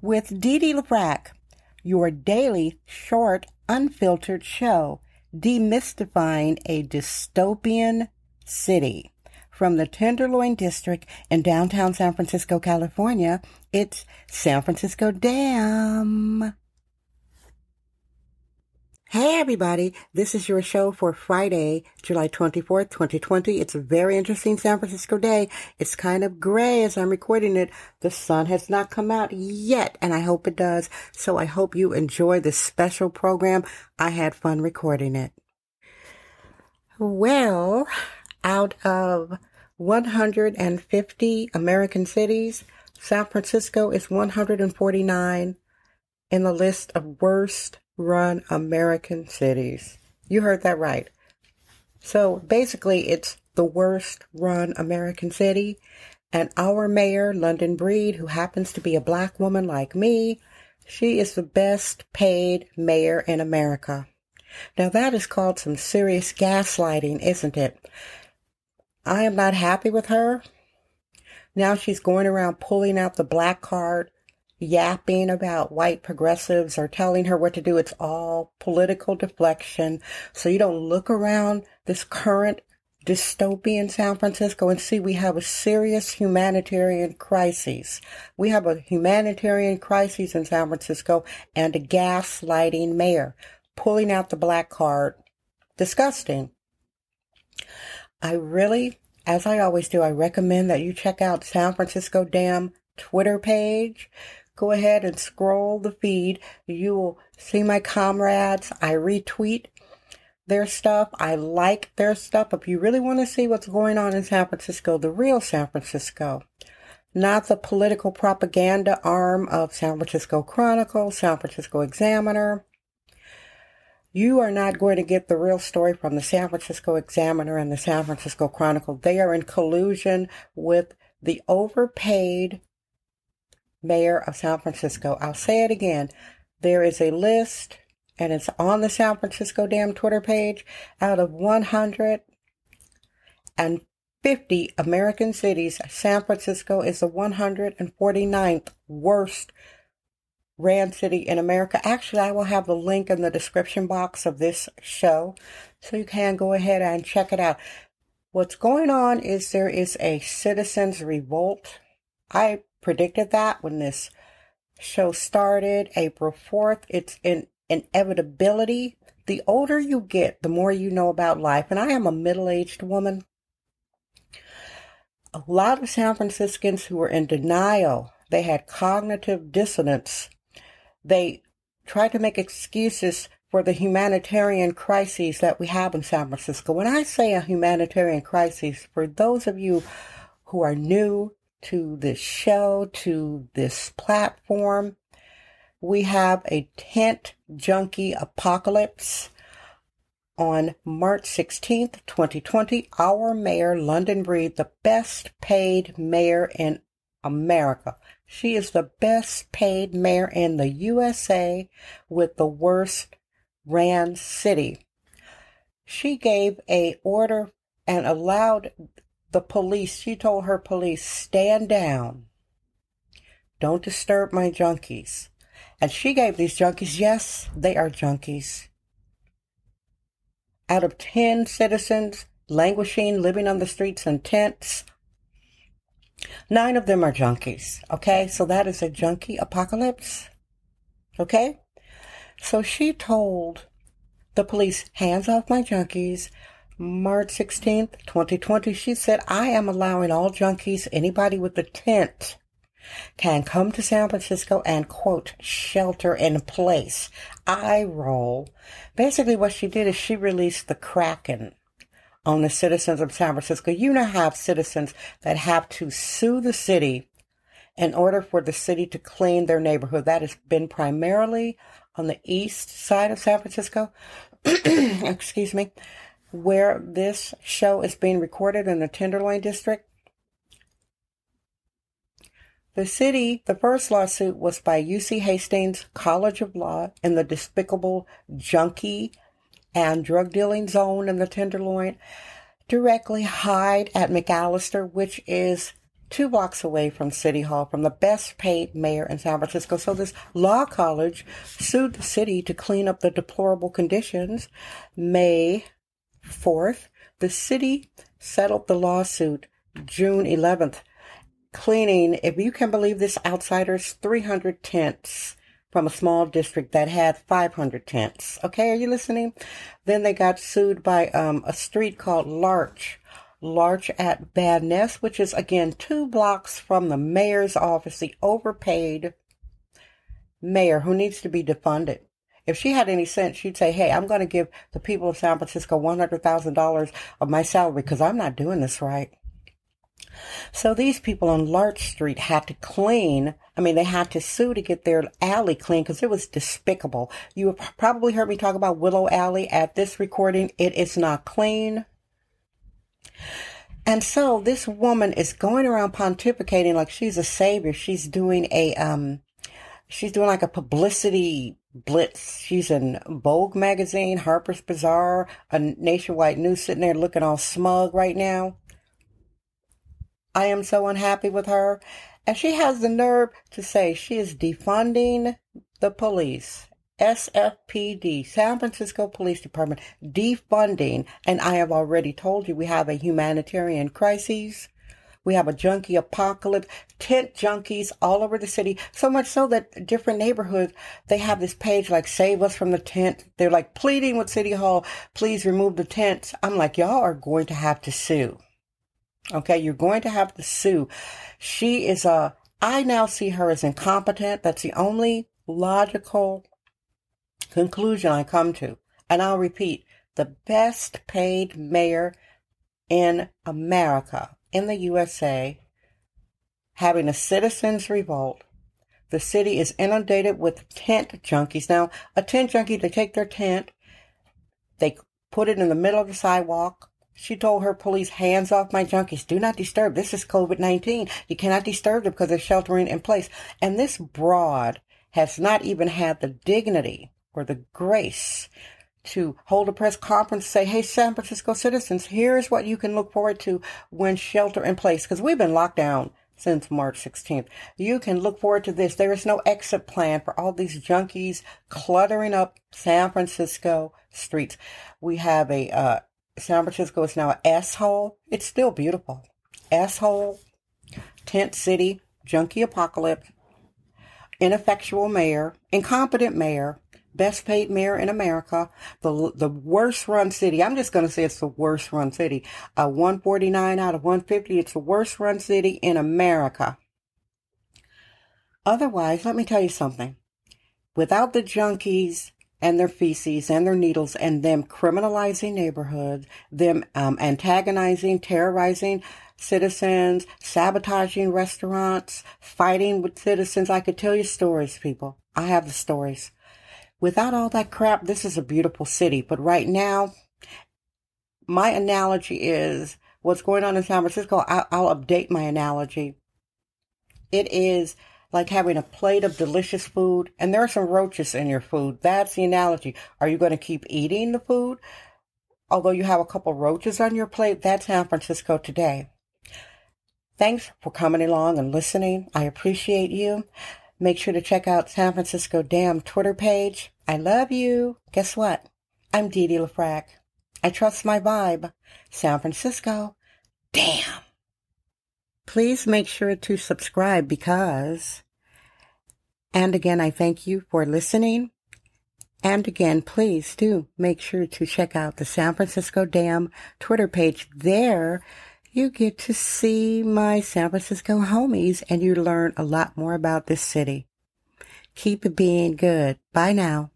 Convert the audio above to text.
with Dee Dee LaFrac, your daily short, unfiltered show demystifying a dystopian city. From the Tenderloin District in downtown San Francisco, California, it's San Francisco Dam. Hey everybody, this is your show for Friday, July 24th, 2020. It's a very interesting San Francisco day. It's kind of gray as I'm recording it. The sun has not come out yet, and I hope it does. So I hope you enjoy this special program. I had fun recording it. Well, out of 150 American cities, San Francisco is 149 in the list of worst run American cities. You heard that right. So basically, it's the worst run American city. And our mayor, London Breed, who happens to be a black woman like me, she is the best paid mayor in America. Now that is called some serious gaslighting, isn't it? I am not happy with her. Now she's going around pulling out the black card yapping about white progressives or telling her what to do. It's all political deflection. So you don't look around this current dystopian San Francisco and see we have a serious humanitarian crisis. We have a humanitarian crisis in San Francisco and a gaslighting mayor pulling out the black card. Disgusting. I really, as I always do, I recommend that you check out San Francisco Dam Twitter page go ahead and scroll the feed. You will see my comrades. I retweet their stuff. I like their stuff. If you really want to see what's going on in San Francisco, the real San Francisco, not the political propaganda arm of San Francisco Chronicle, San Francisco Examiner. You are not going to get the real story from the San Francisco Examiner and the San Francisco Chronicle. They are in collusion with the overpaid mayor of San Francisco. I'll say it again. There is a list, and it's on the San Francisco Dam Twitter page, out of 150 American cities, San Francisco is the 149th worst ran city in America. Actually, I will have the link in the description box of this show, so you can go ahead and check it out. What's going on is there is a citizens revolt. I predicted that when this show started, April 4th. It's an inevitability. The older you get, the more you know about life. And I am a middle aged woman. A lot of San Franciscans who were in denial, they had cognitive dissonance. They tried to make excuses for the humanitarian crises that we have in San Francisco. When I say a humanitarian crisis, for those of you who are new to this show, to this platform. We have a tent junkie apocalypse. On March 16th, 2020, our mayor, London Breed, the best paid mayor in America. She is the best paid mayor in the USA with the worst ran city. She gave a order and allowed the police, she told her police, stand down. Don't disturb my junkies. And she gave these junkies, yes, they are junkies. Out of 10 citizens languishing, living on the streets in tents, nine of them are junkies. Okay, so that is a junkie apocalypse. Okay? So she told the police, hands off my junkies. March 16th, 2020, she said, I am allowing all junkies, anybody with a tent, can come to San Francisco and quote, shelter in place. I roll. Basically what she did is she released the Kraken on the citizens of San Francisco. You now have citizens that have to sue the city in order for the city to clean their neighborhood. That has been primarily on the east side of San Francisco. Excuse me where this show is being recorded in the Tenderloin District. The city, the first lawsuit was by UC Hastings College of Law in the despicable junkie and drug dealing zone in the Tenderloin, directly Hyde at McAllister, which is two blocks away from City Hall, from the best paid mayor in San Francisco. So this law college sued the city to clean up the deplorable conditions. May 4th, the city settled the lawsuit June 11th, cleaning, if you can believe this, outsiders, 300 tents from a small district that had 500 tents. Okay, are you listening? Then they got sued by um, a street called Larch Larch at Van Ness, which is again two blocks from the mayor's office, the overpaid mayor who needs to be defunded. If she had any sense, she'd say, Hey, I'm going to give the people of San Francisco $100,000 of my salary because I'm not doing this right. So these people on Larch Street had to clean. I mean, they had to sue to get their alley clean because it was despicable. You have probably heard me talk about Willow Alley at this recording. It is not clean. And so this woman is going around pontificating like she's a savior. She's doing a, um, she's doing like a publicity blitz. She's in Vogue magazine, Harper's Bazaar, a nationwide news sitting there looking all smug right now. I am so unhappy with her. And she has the nerve to say she is defunding the police. SFPD, San Francisco Police Department, defunding, and I have already told you we have a humanitarian crisis. We have a junkie apocalypse, tent junkies all over the city. So much so that different neighborhoods, they have this page like save us from the tent. They're like pleading with City Hall, please remove the tents. I'm like, y'all are going to have to sue. Okay, you're going to have to sue. She is a, I now see her as incompetent. That's the only logical conclusion I come to, and I'll repeat, the best paid mayor in America, in the USA, having a citizens revolt. The city is inundated with tent junkies. Now, a tent junkie, they take their tent, they put it in the middle of the sidewalk. She told her police, hands off my junkies. Do not disturb. This is COVID-19. You cannot disturb them because they're sheltering in place. And this broad has not even had the dignity or the grace to hold a press conference say, hey, San Francisco citizens, here's what you can look forward to when shelter in place. Because we've been locked down since March 16th. You can look forward to this. There is no exit plan for all these junkies cluttering up San Francisco streets. We have a, uh, San Francisco is now an asshole. It's still beautiful. Asshole, tent city, junkie apocalypse, ineffectual mayor, incompetent mayor, best paid mayor in America, the the worst run city. I'm just going to say it's the worst run city. Uh, 149 out of 150. It's the worst run city in America. Otherwise, let me tell you something. Without the junkies and their feces and their needles and them criminalizing neighborhoods, them um, antagonizing, terrorizing citizens, sabotaging restaurants, fighting with citizens. I could tell you stories, people. I have the stories. Without all that crap, this is a beautiful city. But right now, my analogy is what's going on in San Francisco. I'll, I'll update my analogy. It is like having a plate of delicious food and there are some roaches in your food. That's the analogy. Are you going to keep eating the food? Although you have a couple roaches on your plate, that's San Francisco today. Thanks for coming along and listening. I appreciate you. Make sure to check out San Francisco Dam Twitter page. I love you. Guess what? I'm Dee Dee LaFrac. I trust my vibe. San Francisco. Damn. Please make sure to subscribe because, and again, I thank you for listening. And again, please do make sure to check out the San Francisco Dam Twitter page. There, you get to see my San Francisco homies and you learn a lot more about this city. Keep being good. Bye now.